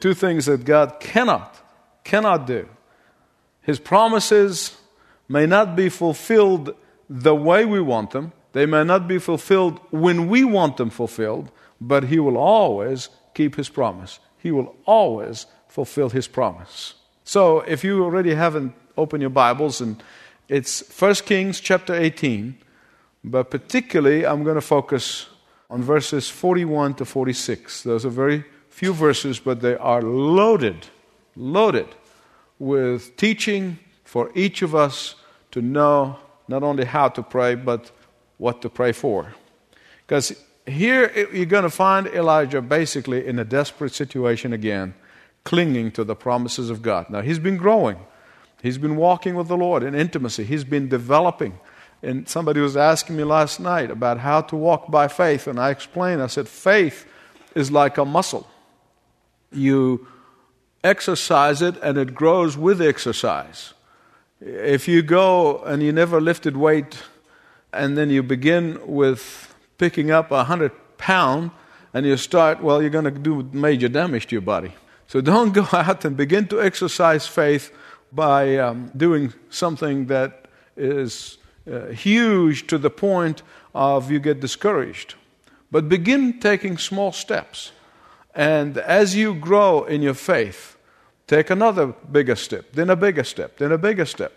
Two things that God cannot, cannot do. His promises may not be fulfilled the way we want them, they may not be fulfilled when we want them fulfilled, but He will always keep His promise. He will always fulfill His promise. So, if you already haven't opened your Bibles, and it's 1 Kings chapter 18, but particularly I'm going to focus on verses 41 to 46. Those are very few verses, but they are loaded, loaded with teaching for each of us to know not only how to pray, but what to pray for. Because here you're going to find Elijah basically in a desperate situation again, clinging to the promises of God. Now, he's been growing, he's been walking with the Lord in intimacy, he's been developing. And somebody was asking me last night about how to walk by faith, and I explained, I said, faith is like a muscle. You exercise it, and it grows with exercise. If you go and you never lifted weight, and then you begin with picking up a hundred pound, and you start, well, you're going to do major damage to your body. So don't go out and begin to exercise faith by um, doing something that is uh, huge to the point of you get discouraged. But begin taking small steps. And as you grow in your faith, take another bigger step, then a bigger step, then a bigger step.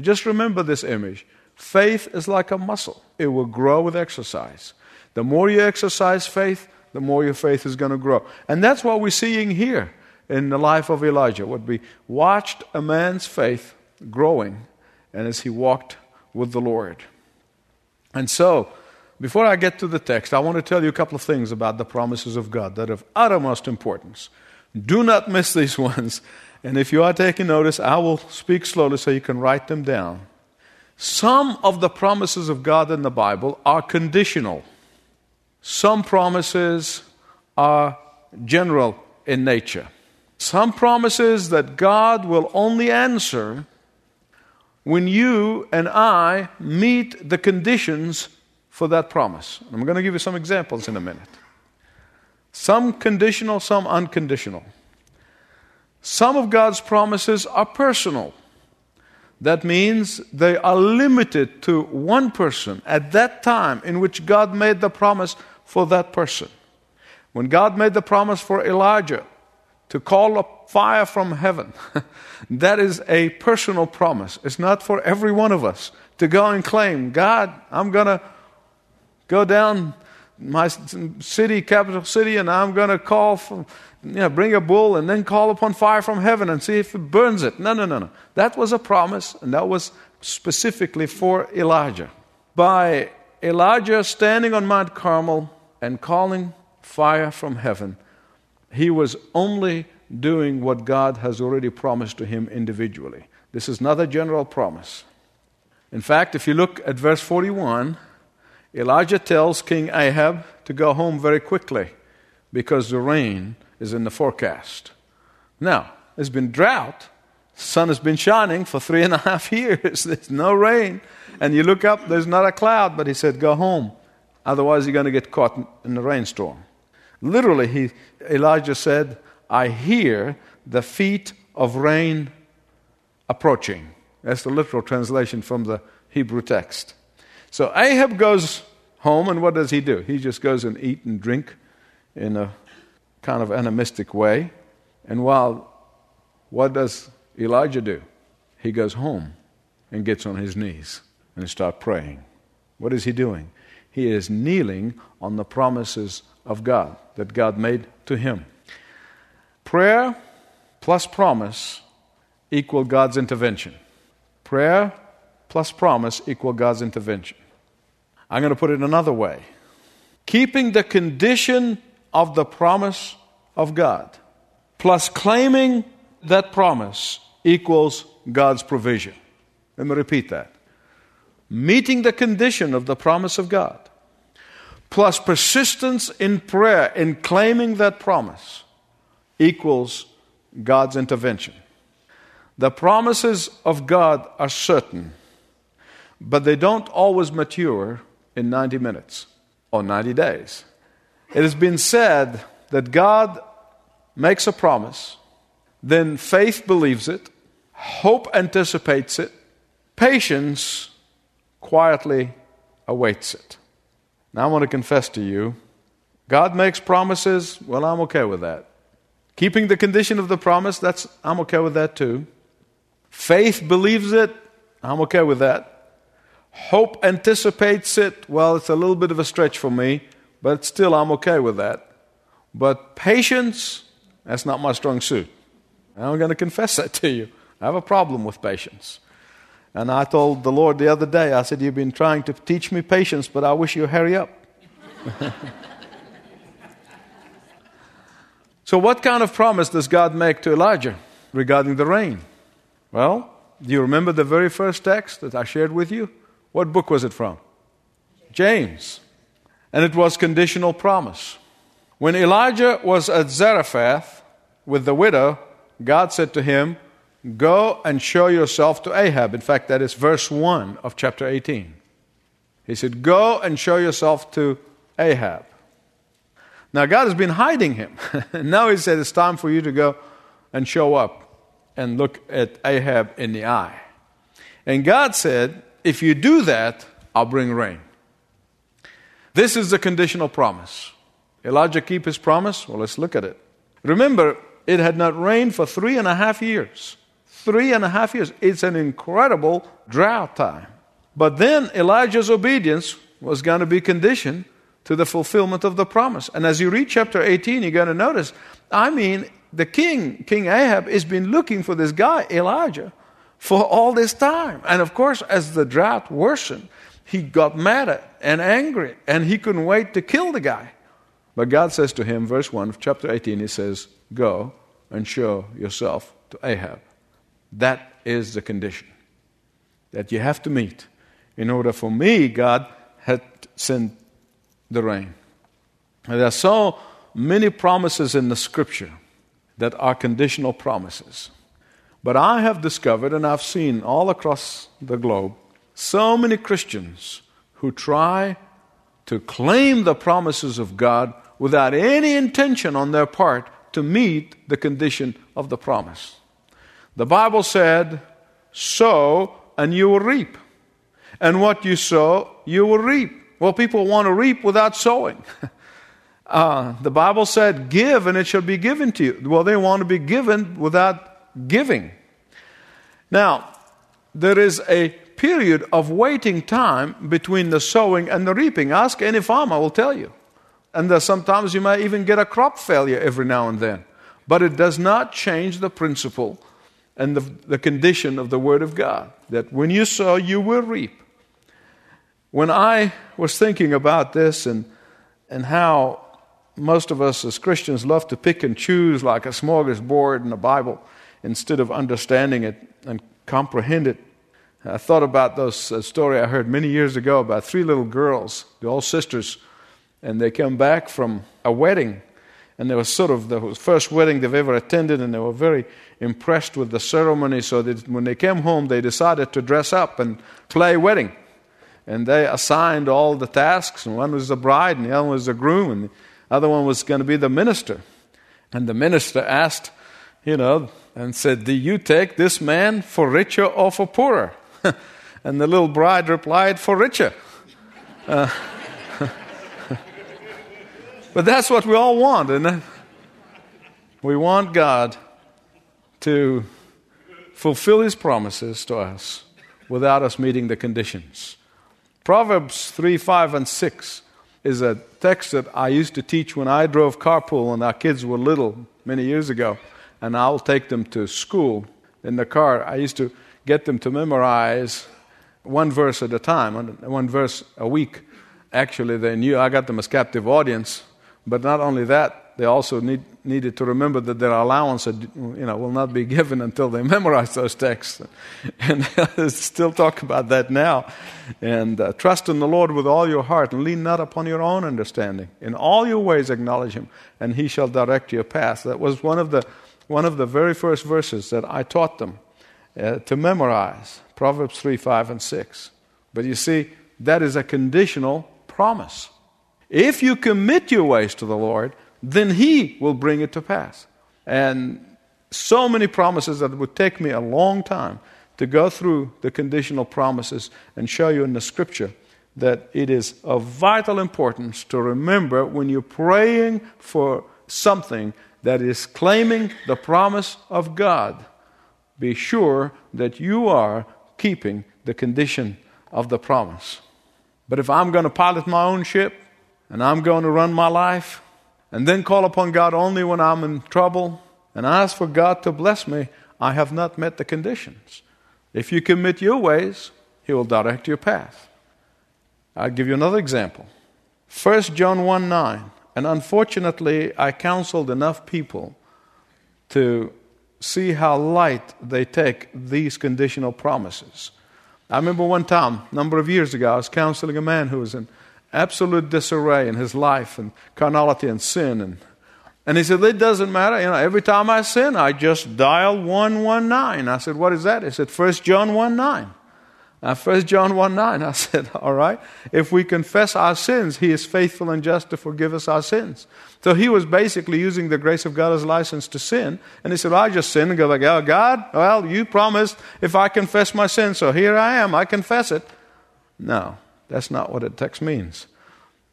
Just remember this image. Faith is like a muscle, it will grow with exercise. The more you exercise faith, the more your faith is going to grow. And that's what we're seeing here in the life of Elijah. What we watched a man's faith growing, and as he walked with the Lord. And so, before I get to the text, I want to tell you a couple of things about the promises of God that are of uttermost importance. Do not miss these ones. And if you are taking notice, I will speak slowly so you can write them down. Some of the promises of God in the Bible are conditional. Some promises are general in nature. Some promises that God will only answer when you and I meet the conditions for that promise. I'm going to give you some examples in a minute. Some conditional, some unconditional. Some of God's promises are personal. That means they are limited to one person at that time in which God made the promise for that person. When God made the promise for Elijah to call up fire from heaven, that is a personal promise. It's not for every one of us to go and claim, God, I'm going to go down my city, capital city, and I'm going to call for, you know, bring a bull and then call upon fire from heaven and see if it burns it. No, no, no, no. That was a promise, and that was specifically for Elijah. By Elijah standing on Mount Carmel and calling fire from heaven, he was only doing what God has already promised to him individually. This is not a general promise. In fact, if you look at verse 41, Elijah tells King Ahab to go home very quickly because the rain is in the forecast. Now, there's been drought. The sun has been shining for three and a half years. There's no rain. And you look up, there's not a cloud, but he said, Go home. Otherwise, you're going to get caught in the rainstorm. Literally, he, Elijah said, I hear the feet of rain approaching. That's the literal translation from the Hebrew text. So Ahab goes home, and what does he do? He just goes and eat and drink in a kind of animistic way. And while, what does Elijah do? He goes home and gets on his knees and starts praying. What is he doing? He is kneeling on the promises of God that God made to him. Prayer plus promise equal God's intervention. Prayer plus promise equal God's intervention. I'm going to put it another way keeping the condition of the promise of God plus claiming that promise equals God's provision. Let me repeat that. Meeting the condition of the promise of God plus persistence in prayer in claiming that promise equals God's intervention. The promises of God are certain, but they don't always mature in 90 minutes or 90 days. It has been said that God makes a promise, then faith believes it, hope anticipates it, patience quietly awaits it. Now I want to confess to you God makes promises, well, I'm okay with that. Keeping the condition of the promise, that's I'm okay with that too. Faith believes it, I'm okay with that. Hope anticipates it, well, it's a little bit of a stretch for me, but still I'm okay with that. But patience, that's not my strong suit. I'm going to confess that to you. I have a problem with patience. And I told the Lord the other day, I said, You've been trying to teach me patience, but I wish you hurry up. so, what kind of promise does God make to Elijah regarding the rain? Well, do you remember the very first text that I shared with you? What book was it from? James. And it was conditional promise. When Elijah was at Zarephath with the widow, God said to him, Go and show yourself to Ahab. In fact, that is verse 1 of chapter 18. He said, Go and show yourself to Ahab. Now, God has been hiding him. now He said, It's time for you to go and show up and look at Ahab in the eye. And God said, If you do that, I'll bring rain. This is the conditional promise. Elijah keep his promise? Well, let's look at it. Remember, it had not rained for three and a half years. Three and a half years. It's an incredible drought time. But then Elijah's obedience was going to be conditioned to the fulfillment of the promise. And as you read chapter 18, you're going to notice, I mean, the king, King Ahab, has been looking for this guy, Elijah, for all this time. And of course, as the drought worsened, he got mad and angry, and he couldn't wait to kill the guy. But God says to him, verse 1 of chapter 18, He says, Go and show yourself to Ahab. That is the condition that you have to meet in order for me, God, had sent the rain. And there are so many promises in the scripture that are conditional promises. But I have discovered, and I've seen all across the globe, so many Christians who try to claim the promises of God without any intention on their part to meet the condition of the promise. The Bible said, Sow and you will reap. And what you sow, you will reap. Well, people want to reap without sowing. Uh, the Bible said, Give and it shall be given to you. Well, they want to be given without giving. Now, there is a period of waiting time between the sowing and the reaping. Ask any farmer, will tell you. And that sometimes you may even get a crop failure every now and then. But it does not change the principle and the, the condition of the Word of God that when you sow, you will reap. When I was thinking about this and, and how most of us as Christians love to pick and choose like a smorgasbord in the Bible instead of understanding it and comprehend it, I thought about uh, story I heard many years ago about three little girls, the all sisters and they came back from a wedding. And it was sort of the first wedding they've ever attended, and they were very impressed with the ceremony. So that when they came home, they decided to dress up and play wedding. And they assigned all the tasks, and one was the bride, and the other was the groom, and the other one was going to be the minister. And the minister asked, you know, and said, Do you take this man for richer or for poorer? and the little bride replied, For richer. Uh, but that's what we all want, isn't it? We want God to fulfill His promises to us without us meeting the conditions. Proverbs 3, 5, and 6 is a text that I used to teach when I drove carpool and our kids were little many years ago. And I'll take them to school in the car. I used to get them to memorize one verse at a time, one verse a week. Actually, they knew I got them as captive audience but not only that, they also need, needed to remember that their allowance you know, will not be given until they memorize those texts. And still talk about that now. And uh, trust in the Lord with all your heart and lean not upon your own understanding. In all your ways acknowledge Him, and He shall direct your path. That was one of the, one of the very first verses that I taught them uh, to memorize Proverbs 3, 5, and 6. But you see, that is a conditional promise. If you commit your ways to the Lord, then He will bring it to pass. And so many promises that it would take me a long time to go through the conditional promises and show you in the scripture that it is of vital importance to remember when you're praying for something that is claiming the promise of God, be sure that you are keeping the condition of the promise. But if I'm going to pilot my own ship and I'm going to run my life and then call upon God only when I'm in trouble and ask for God to bless me, I have not met the conditions. If you commit your ways, He will direct your path. I'll give you another example. 1 John 1 9. And unfortunately, I counseled enough people to see how light they take these conditional promises. I remember one time, a number of years ago, I was counseling a man who was in absolute disarray in his life and carnality and sin. And, and he said, It doesn't matter. You know, every time I sin, I just dial 119. I said, What is that? He said, 1 John 1 9. Uh, 1 John 1 9, I said, All right, if we confess our sins, He is faithful and just to forgive us our sins. So he was basically using the grace of God as license to sin. And he said, well, I just sinned. And go like, oh, God, well, you promised if I confess my sin, so here I am, I confess it. No, that's not what the text means.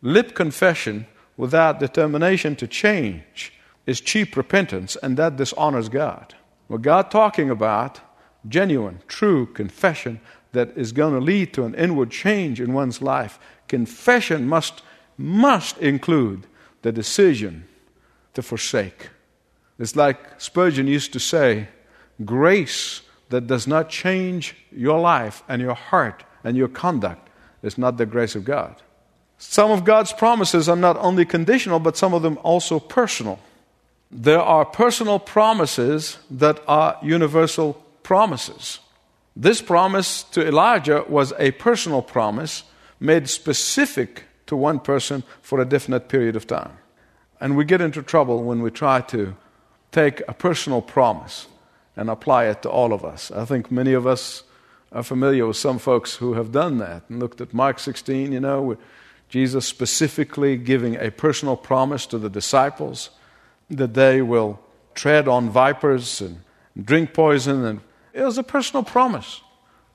Lip confession without determination to change is cheap repentance, and that dishonors God. What God talking about, genuine, true confession that is going to lead to an inward change in one's life. Confession must, must include the decision to forsake. It's like Spurgeon used to say grace that does not change your life and your heart and your conduct is not the grace of God. Some of God's promises are not only conditional, but some of them also personal. There are personal promises that are universal promises. This promise to Elijah was a personal promise made specific to one person for a definite period of time. And we get into trouble when we try to take a personal promise and apply it to all of us. I think many of us are familiar with some folks who have done that and looked at Mark 16, you know, Jesus specifically giving a personal promise to the disciples that they will tread on vipers and drink poison. And it was a personal promise.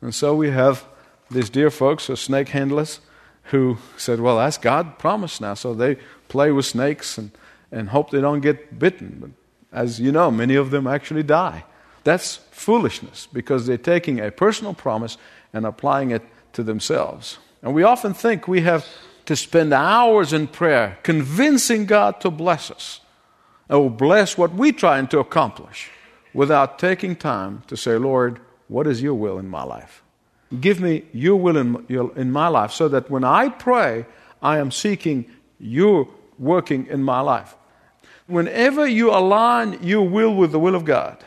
And so we have these dear folks are snake handlers who said, Well, that's God promised now. So they play with snakes and, and hope they don't get bitten. But as you know, many of them actually die. That's foolishness because they're taking a personal promise and applying it to themselves. And we often think we have to spend hours in prayer convincing God to bless us or bless what we're trying to accomplish without taking time to say, Lord, what is your will in my life? Give me your will in, in my life so that when I pray, I am seeking your working in my life. Whenever you align your will with the will of God,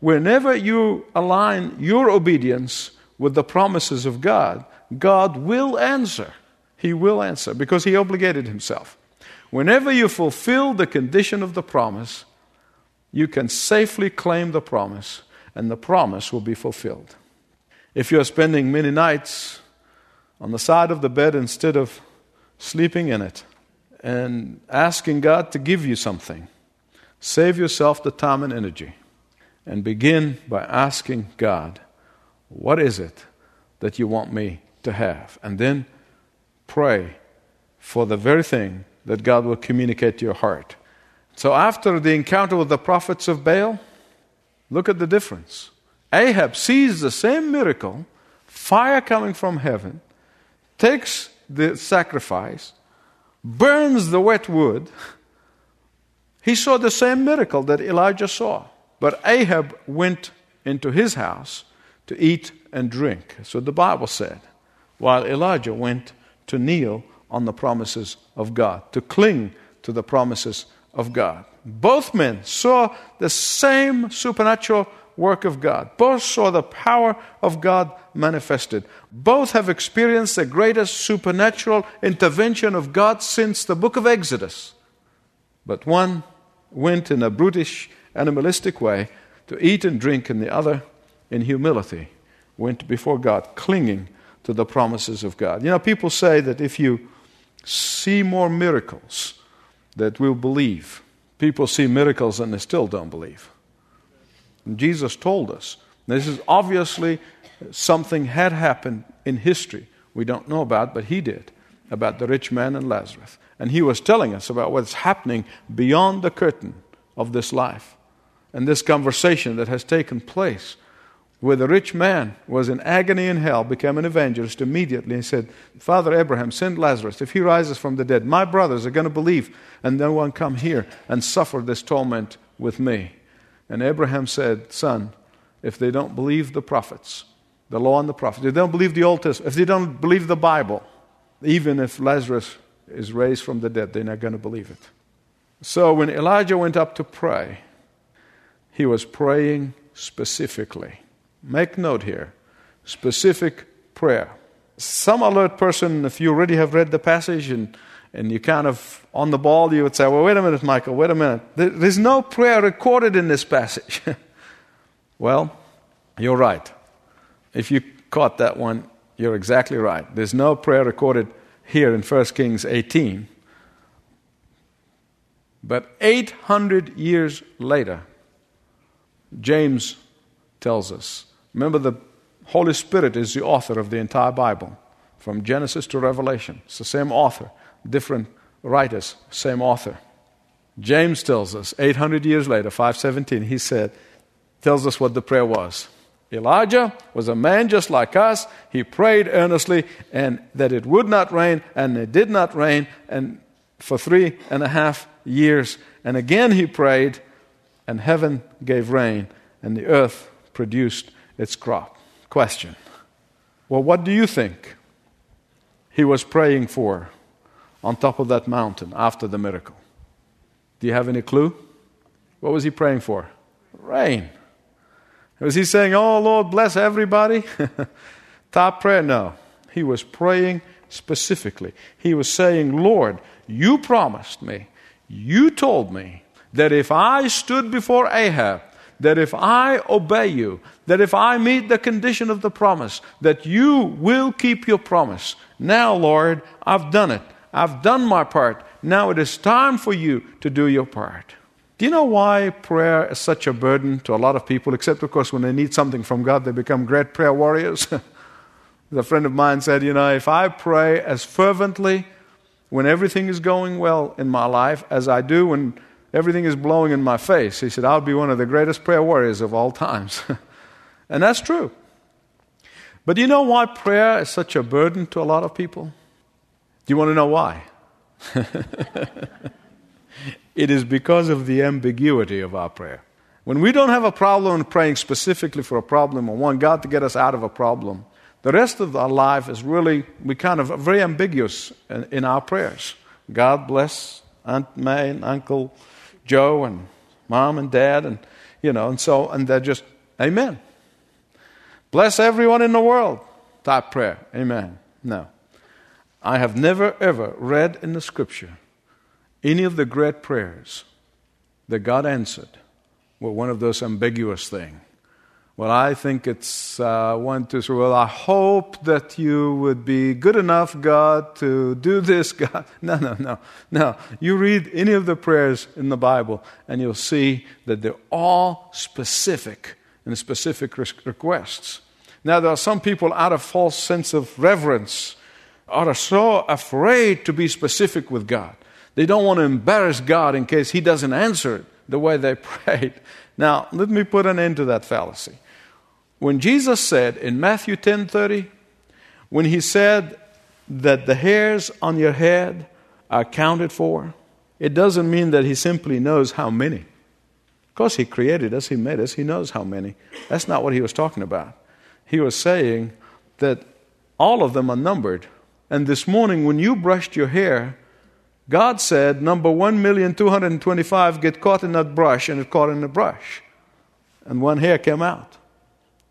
whenever you align your obedience with the promises of God, God will answer. He will answer because He obligated Himself. Whenever you fulfill the condition of the promise, you can safely claim the promise, and the promise will be fulfilled. If you're spending many nights on the side of the bed instead of sleeping in it and asking God to give you something, save yourself the time and energy and begin by asking God, What is it that you want me to have? And then pray for the very thing that God will communicate to your heart. So, after the encounter with the prophets of Baal, look at the difference. Ahab sees the same miracle, fire coming from heaven, takes the sacrifice, burns the wet wood. He saw the same miracle that Elijah saw. But Ahab went into his house to eat and drink. So the Bible said, while Elijah went to kneel on the promises of God, to cling to the promises of God. Both men saw the same supernatural work of God. Both saw the power of God manifested. Both have experienced the greatest supernatural intervention of God since the book of Exodus. But one went in a brutish, animalistic way to eat and drink, and the other, in humility, went before God, clinging to the promises of God. You know, people say that if you see more miracles, that we'll believe. People see miracles and they still don't believe. And Jesus told us. This is obviously something had happened in history. We don't know about, but he did, about the rich man and Lazarus. And he was telling us about what's happening beyond the curtain of this life. And this conversation that has taken place where the rich man was in agony in hell, became an evangelist immediately and said, Father Abraham, send Lazarus. If he rises from the dead, my brothers are going to believe, and no one come here and suffer this torment with me. And Abraham said, Son, if they don't believe the prophets, the law and the prophets, if they don't believe the Old Testament, if they don't believe the Bible, even if Lazarus is raised from the dead, they're not going to believe it. So when Elijah went up to pray, he was praying specifically. Make note here specific prayer. Some alert person, if you already have read the passage and, and you kind of on the ball, you would say, Well, wait a minute, Michael, wait a minute. There's no prayer recorded in this passage. well, you're right. If you caught that one, you're exactly right. There's no prayer recorded here in 1 Kings 18. But 800 years later, James tells us. Remember, the Holy Spirit is the author of the entire Bible, from Genesis to Revelation. It's the same author, different writers, same author. James tells us 800 years later, 517, he said, tells us what the prayer was. Elijah was a man just like us. He prayed earnestly and that it would not rain, and it did not rain, and for three and a half years. And again he prayed, and heaven gave rain, and the earth produced its crop. Question Well, what do you think he was praying for on top of that mountain after the miracle? Do you have any clue? What was he praying for? Rain. Was he saying, Oh Lord, bless everybody? Top prayer? No. He was praying specifically. He was saying, Lord, you promised me, you told me that if I stood before Ahab, that if I obey you, that if I meet the condition of the promise, that you will keep your promise. Now, Lord, I've done it. I've done my part. Now it is time for you to do your part. Do you know why prayer is such a burden to a lot of people? Except, of course, when they need something from God, they become great prayer warriors. a friend of mine said, You know, if I pray as fervently when everything is going well in my life as I do when everything is blowing in my face, he said, I'll be one of the greatest prayer warriors of all times. and that's true. But do you know why prayer is such a burden to a lot of people? Do you want to know why? It is because of the ambiguity of our prayer. When we don't have a problem praying specifically for a problem or want God to get us out of a problem, the rest of our life is really, we kind of very ambiguous in, in our prayers. God bless Aunt May and Uncle Joe and mom and dad and, you know, and so, and they're just, Amen. Bless everyone in the world. Type prayer. Amen. No. I have never ever read in the scripture any of the great prayers that God answered were one of those ambiguous things. Well, I think it's uh, one, two, three. Well, I hope that you would be good enough, God, to do this, God. No, no, no, no. You read any of the prayers in the Bible, and you'll see that they're all specific and specific requests. Now, there are some people out of false sense of reverence are so afraid to be specific with God. They don't want to embarrass God in case He doesn't answer it the way they prayed. Now, let me put an end to that fallacy. When Jesus said in Matthew 10:30, when he said that the hairs on your head are counted for, it doesn't mean that he simply knows how many. Of course, he created us, he made us, he knows how many. That's not what he was talking about. He was saying that all of them are numbered. And this morning, when you brushed your hair, God said, number 1,225 get caught in that brush, and it caught in the brush. And one hair came out.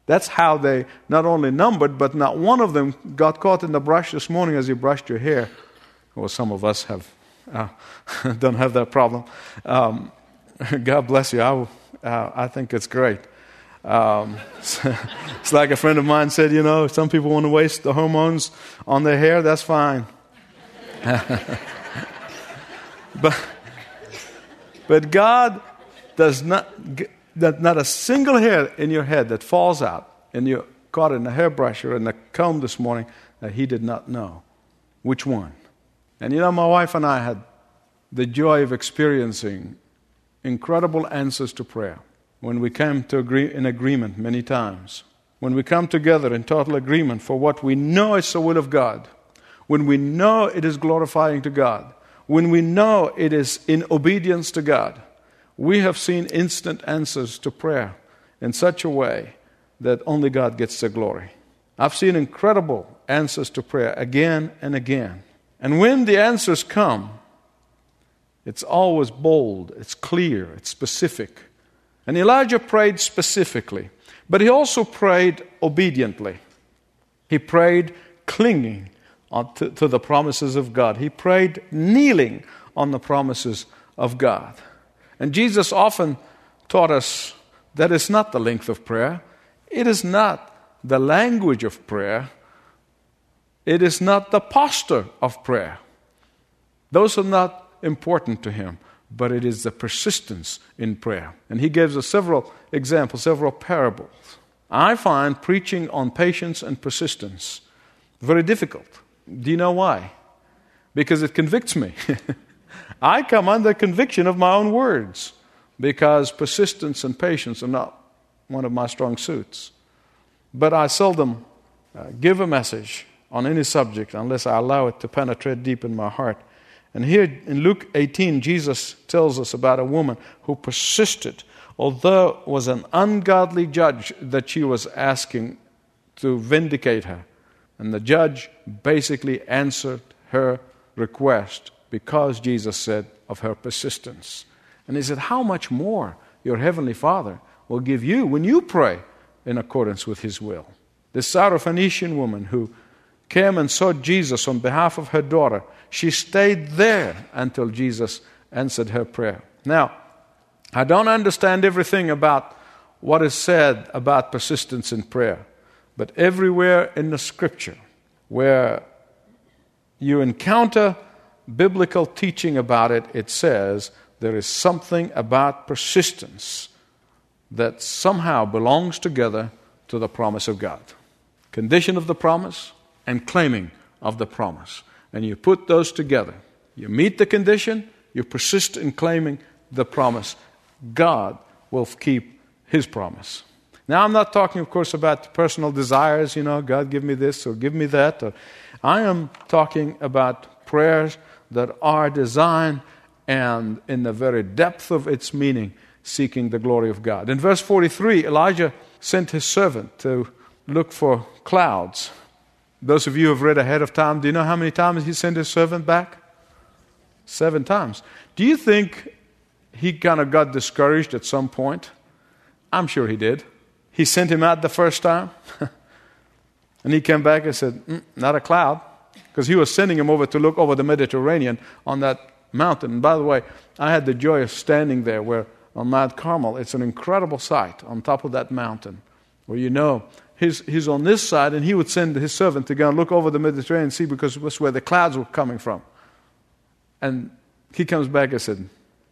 That's how they not only numbered, but not one of them got caught in the brush this morning as you brushed your hair. Well, some of us have uh, don't have that problem. Um, God bless you. I, uh, I think it's great. Um, it's like a friend of mine said, you know, some people want to waste the hormones on their hair. That's fine. But, But God does not, that not a single hair in your head that falls out, and you're caught in a hairbrush or in a comb this morning, that He did not know. Which one? And you know, my wife and I had the joy of experiencing incredible answers to prayer when we came to agree in agreement many times. When we come together in total agreement for what we know is the will of God, when we know it is glorifying to God, when we know it is in obedience to God, we have seen instant answers to prayer in such a way that only God gets the glory. I've seen incredible answers to prayer again and again. And when the answers come, it's always bold, it's clear, it's specific. And Elijah prayed specifically, but he also prayed obediently. He prayed clinging to, to the promises of God, he prayed kneeling on the promises of God. And Jesus often taught us that it's not the length of prayer, it is not the language of prayer, it is not the posture of prayer. Those are not important to him, but it is the persistence in prayer. And he gives us several examples, several parables. I find preaching on patience and persistence very difficult. Do you know why? Because it convicts me. I come under conviction of my own words because persistence and patience are not one of my strong suits. But I seldom uh, give a message on any subject unless I allow it to penetrate deep in my heart. And here in Luke 18, Jesus tells us about a woman who persisted, although was an ungodly judge that she was asking to vindicate her. And the judge basically answered her request because Jesus said of her persistence. And he said, How much more your heavenly Father will give you when you pray in accordance with his will? This Syrophoenician woman who came and saw Jesus on behalf of her daughter, she stayed there until Jesus answered her prayer. Now, I don't understand everything about what is said about persistence in prayer, but everywhere in the scripture where you encounter biblical teaching about it, it says there is something about persistence that somehow belongs together to the promise of God. Condition of the promise, and claiming of the promise. And you put those together. You meet the condition, you persist in claiming the promise. God will keep his promise. Now, I'm not talking, of course, about personal desires, you know, God give me this or give me that. Or, I am talking about prayers that are designed and, in the very depth of its meaning, seeking the glory of God. In verse 43, Elijah sent his servant to look for clouds those of you who have read ahead of time, do you know how many times he sent his servant back? Seven times. Do you think he kind of got discouraged at some point? I'm sure he did. He sent him out the first time, and he came back and said, mm, Not a cloud, because he was sending him over to look over the Mediterranean on that mountain. And by the way, I had the joy of standing there where on Mount Carmel, it's an incredible sight on top of that mountain where you know he's, he's on this side, and he would send his servant to go and look over the Mediterranean Sea because that's where the clouds were coming from. And he comes back and said,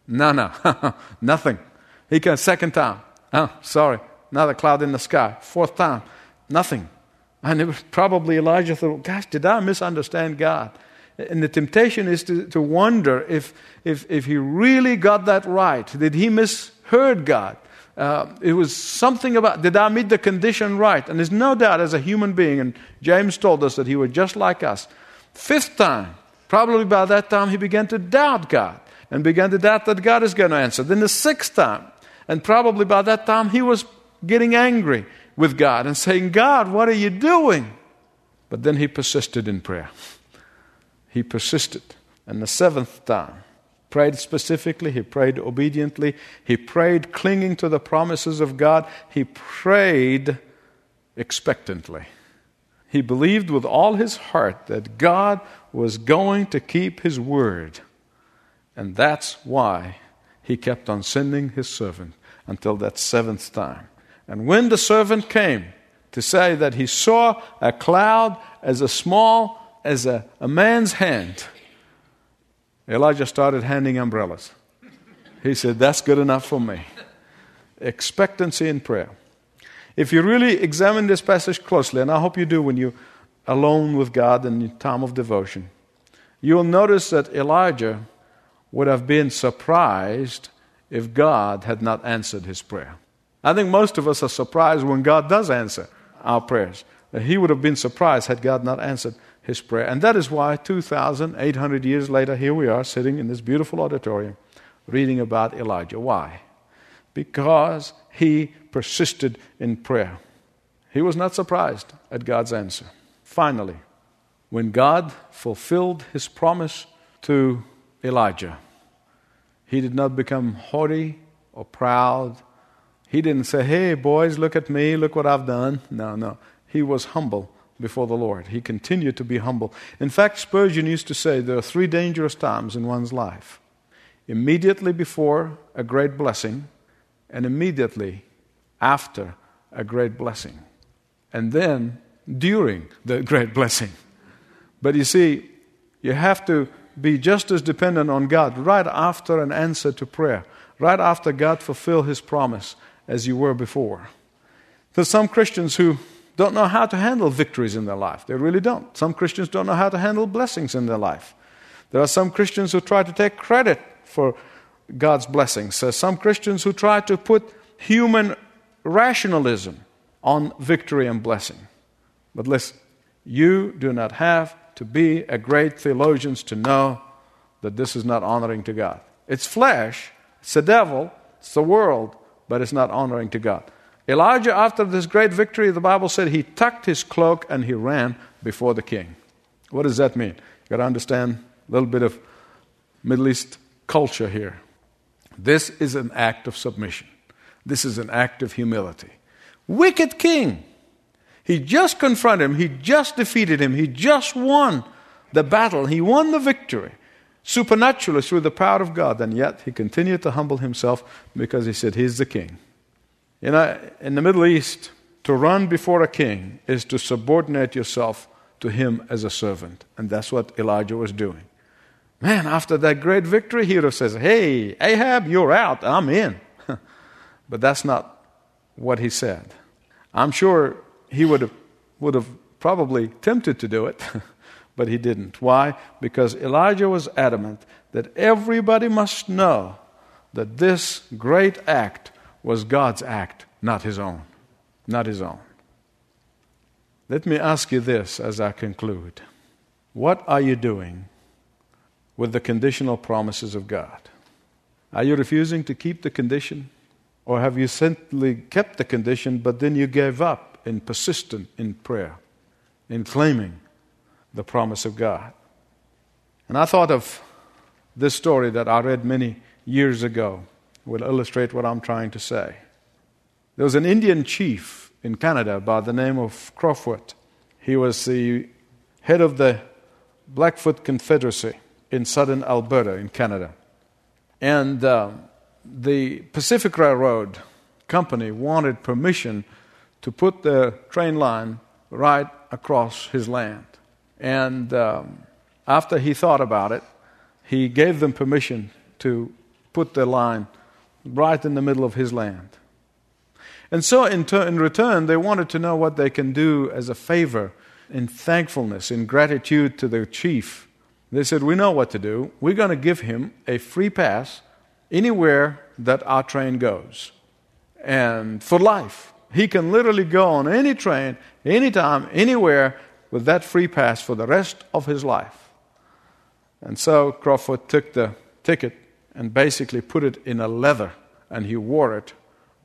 No, no, nothing. He comes second time. Oh, sorry, another cloud in the sky. Fourth time, nothing. And it was probably Elijah thought, Gosh, did I misunderstand God? And the temptation is to, to wonder if, if, if he really got that right. Did he misheard God? uh, it was something about did I meet the condition right? And there's no doubt as a human being, and James told us that he was just like us. Fifth time, probably by that time, he began to doubt God and began to doubt that God is going to answer. Then the sixth time, and probably by that time, he was getting angry with God and saying, God, what are you doing? But then he persisted in prayer. He persisted. And the seventh time, prayed specifically, he prayed obediently, he prayed clinging to the promises of God, he prayed expectantly. He believed with all his heart that God was going to keep his word. And that's why he kept on sending his servant until that seventh time. And when the servant came to say that he saw a cloud as a small as a, a man's hand, Elijah started handing umbrellas. He said, That's good enough for me. Expectancy in prayer. If you really examine this passage closely, and I hope you do when you're alone with God in time of devotion, you'll notice that Elijah would have been surprised if God had not answered his prayer. I think most of us are surprised when God does answer our prayers. He would have been surprised had God not answered his prayer. And that is why 2,800 years later, here we are sitting in this beautiful auditorium reading about Elijah. Why? Because he persisted in prayer. He was not surprised at God's answer. Finally, when God fulfilled his promise to Elijah, he did not become haughty or proud. He didn't say, Hey, boys, look at me, look what I've done. No, no. He was humble before the Lord. He continued to be humble. In fact, Spurgeon used to say there are three dangerous times in one's life immediately before a great blessing, and immediately after a great blessing, and then during the great blessing. But you see, you have to be just as dependent on God right after an answer to prayer, right after God fulfill his promise as you were before. There's some Christians who don't know how to handle victories in their life. They really don't. Some Christians don't know how to handle blessings in their life. There are some Christians who try to take credit for God's blessings. There are some Christians who try to put human rationalism on victory and blessing. But listen, you do not have to be a great theologian to know that this is not honoring to God. It's flesh, it's the devil, it's the world, but it's not honoring to God. Elijah, after this great victory, the Bible said he tucked his cloak and he ran before the king. What does that mean? You've got to understand a little bit of Middle East culture here. This is an act of submission. This is an act of humility. Wicked king. He just confronted him. He just defeated him. He just won the battle. He won the victory supernaturally through the power of God. And yet he continued to humble himself because he said, He's the king. You know, in the Middle East, to run before a king is to subordinate yourself to him as a servant. And that's what Elijah was doing. Man, after that great victory, he would Hey, Ahab, you're out. I'm in. but that's not what he said. I'm sure he would have, would have probably tempted to do it, but he didn't. Why? Because Elijah was adamant that everybody must know that this great act was God's act, not his own. Not his own. Let me ask you this as I conclude. What are you doing with the conditional promises of God? Are you refusing to keep the condition? Or have you simply kept the condition, but then you gave up in persistent in prayer, in claiming the promise of God? And I thought of this story that I read many years ago will illustrate what I'm trying to say. There was an Indian chief in Canada by the name of Crowfoot. He was the head of the Blackfoot Confederacy in southern Alberta, in Canada. And uh, the Pacific Railroad Company wanted permission to put the train line right across his land. And um, after he thought about it, he gave them permission to put the line right in the middle of his land. And so, in, ter- in, return, they wanted to know what they can do as a favor, in thankfulness, in gratitude to their chief. They said, We know what to do. We're going to give him a free pass anywhere that our train goes. And for life. He can literally go on any train, anytime, anywhere with that free pass for the rest of his life. And so Crowfoot took the ticket and basically put it in a leather and he wore it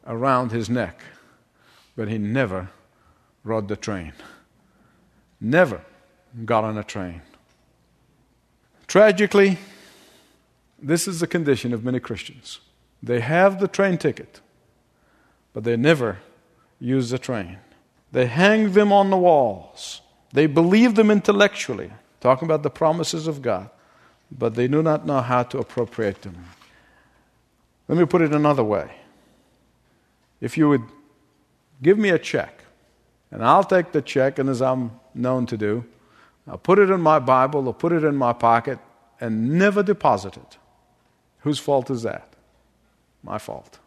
around his neck. But he never rode the train. Never got on a train. Tragically, this is the condition of many Christians. They have the train ticket, but they never use the train. They hang them on the walls. They believe them intellectually, talking about the promises of God, but they do not know how to appropriate them. Let me put it another way. If you would give me a check, and I'll take the check, and as I'm known to do, I'll put it in my Bible or put it in my pocket and never deposit it. Whose fault is that? my fault.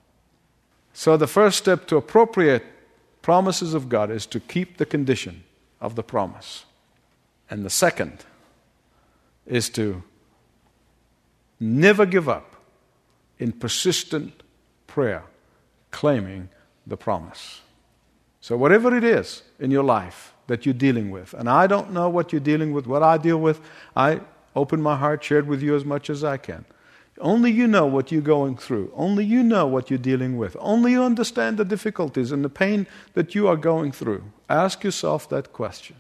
So the first step to appropriate promises of God is to keep the condition of the promise. And the second is to never give up in persistent prayer, claiming the promise. So, whatever it is in your life that you're dealing with, and I don't know what you're dealing with, what I deal with, I open my heart, shared with you as much as I can. Only you know what you're going through. Only you know what you're dealing with. Only you understand the difficulties and the pain that you are going through. Ask yourself that question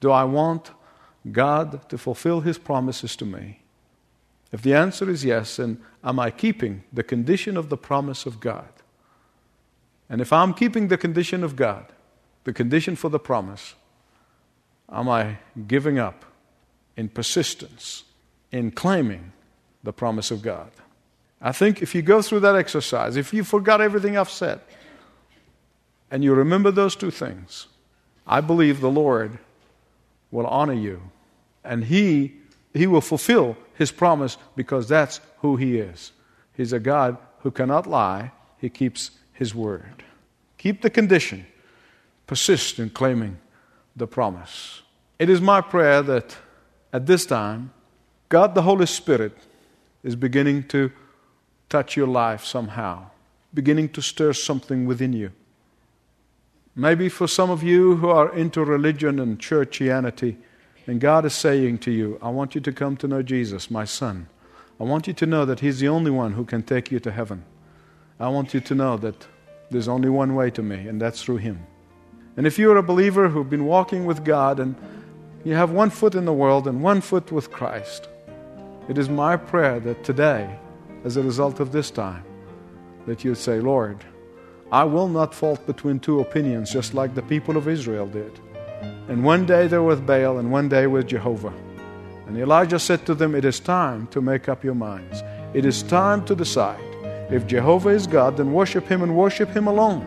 Do I want God to fulfill His promises to me? If the answer is yes, then am I keeping the condition of the promise of God? And if I'm keeping the condition of God, the condition for the promise, am I giving up in persistence, in claiming the promise of God? I think if you go through that exercise, if you forgot everything I've said, and you remember those two things, I believe the Lord will honor you and He, he will fulfill His promise because that's who He is. He's a God who cannot lie, He keeps His word. Keep the condition, persist in claiming the promise. It is my prayer that at this time, God the Holy Spirit is beginning to touch your life somehow, beginning to stir something within you. Maybe for some of you who are into religion and churchianity, and God is saying to you, I want you to come to know Jesus, my son. I want you to know that He's the only one who can take you to heaven. I want you to know that there's only one way to me, and that's through Him. And if you're a believer who've been walking with God and you have one foot in the world and one foot with Christ, it is my prayer that today, as a result of this time, that you'd say, Lord, I will not fault between two opinions just like the people of Israel did. And one day they're with Baal and one day with Jehovah. And Elijah said to them, It is time to make up your minds. It is time to decide. If Jehovah is God, then worship Him and worship Him alone.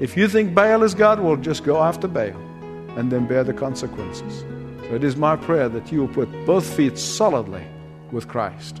If you think Baal is God, well, just go after Baal and then bear the consequences. So it is my prayer that you will put both feet solidly with Christ.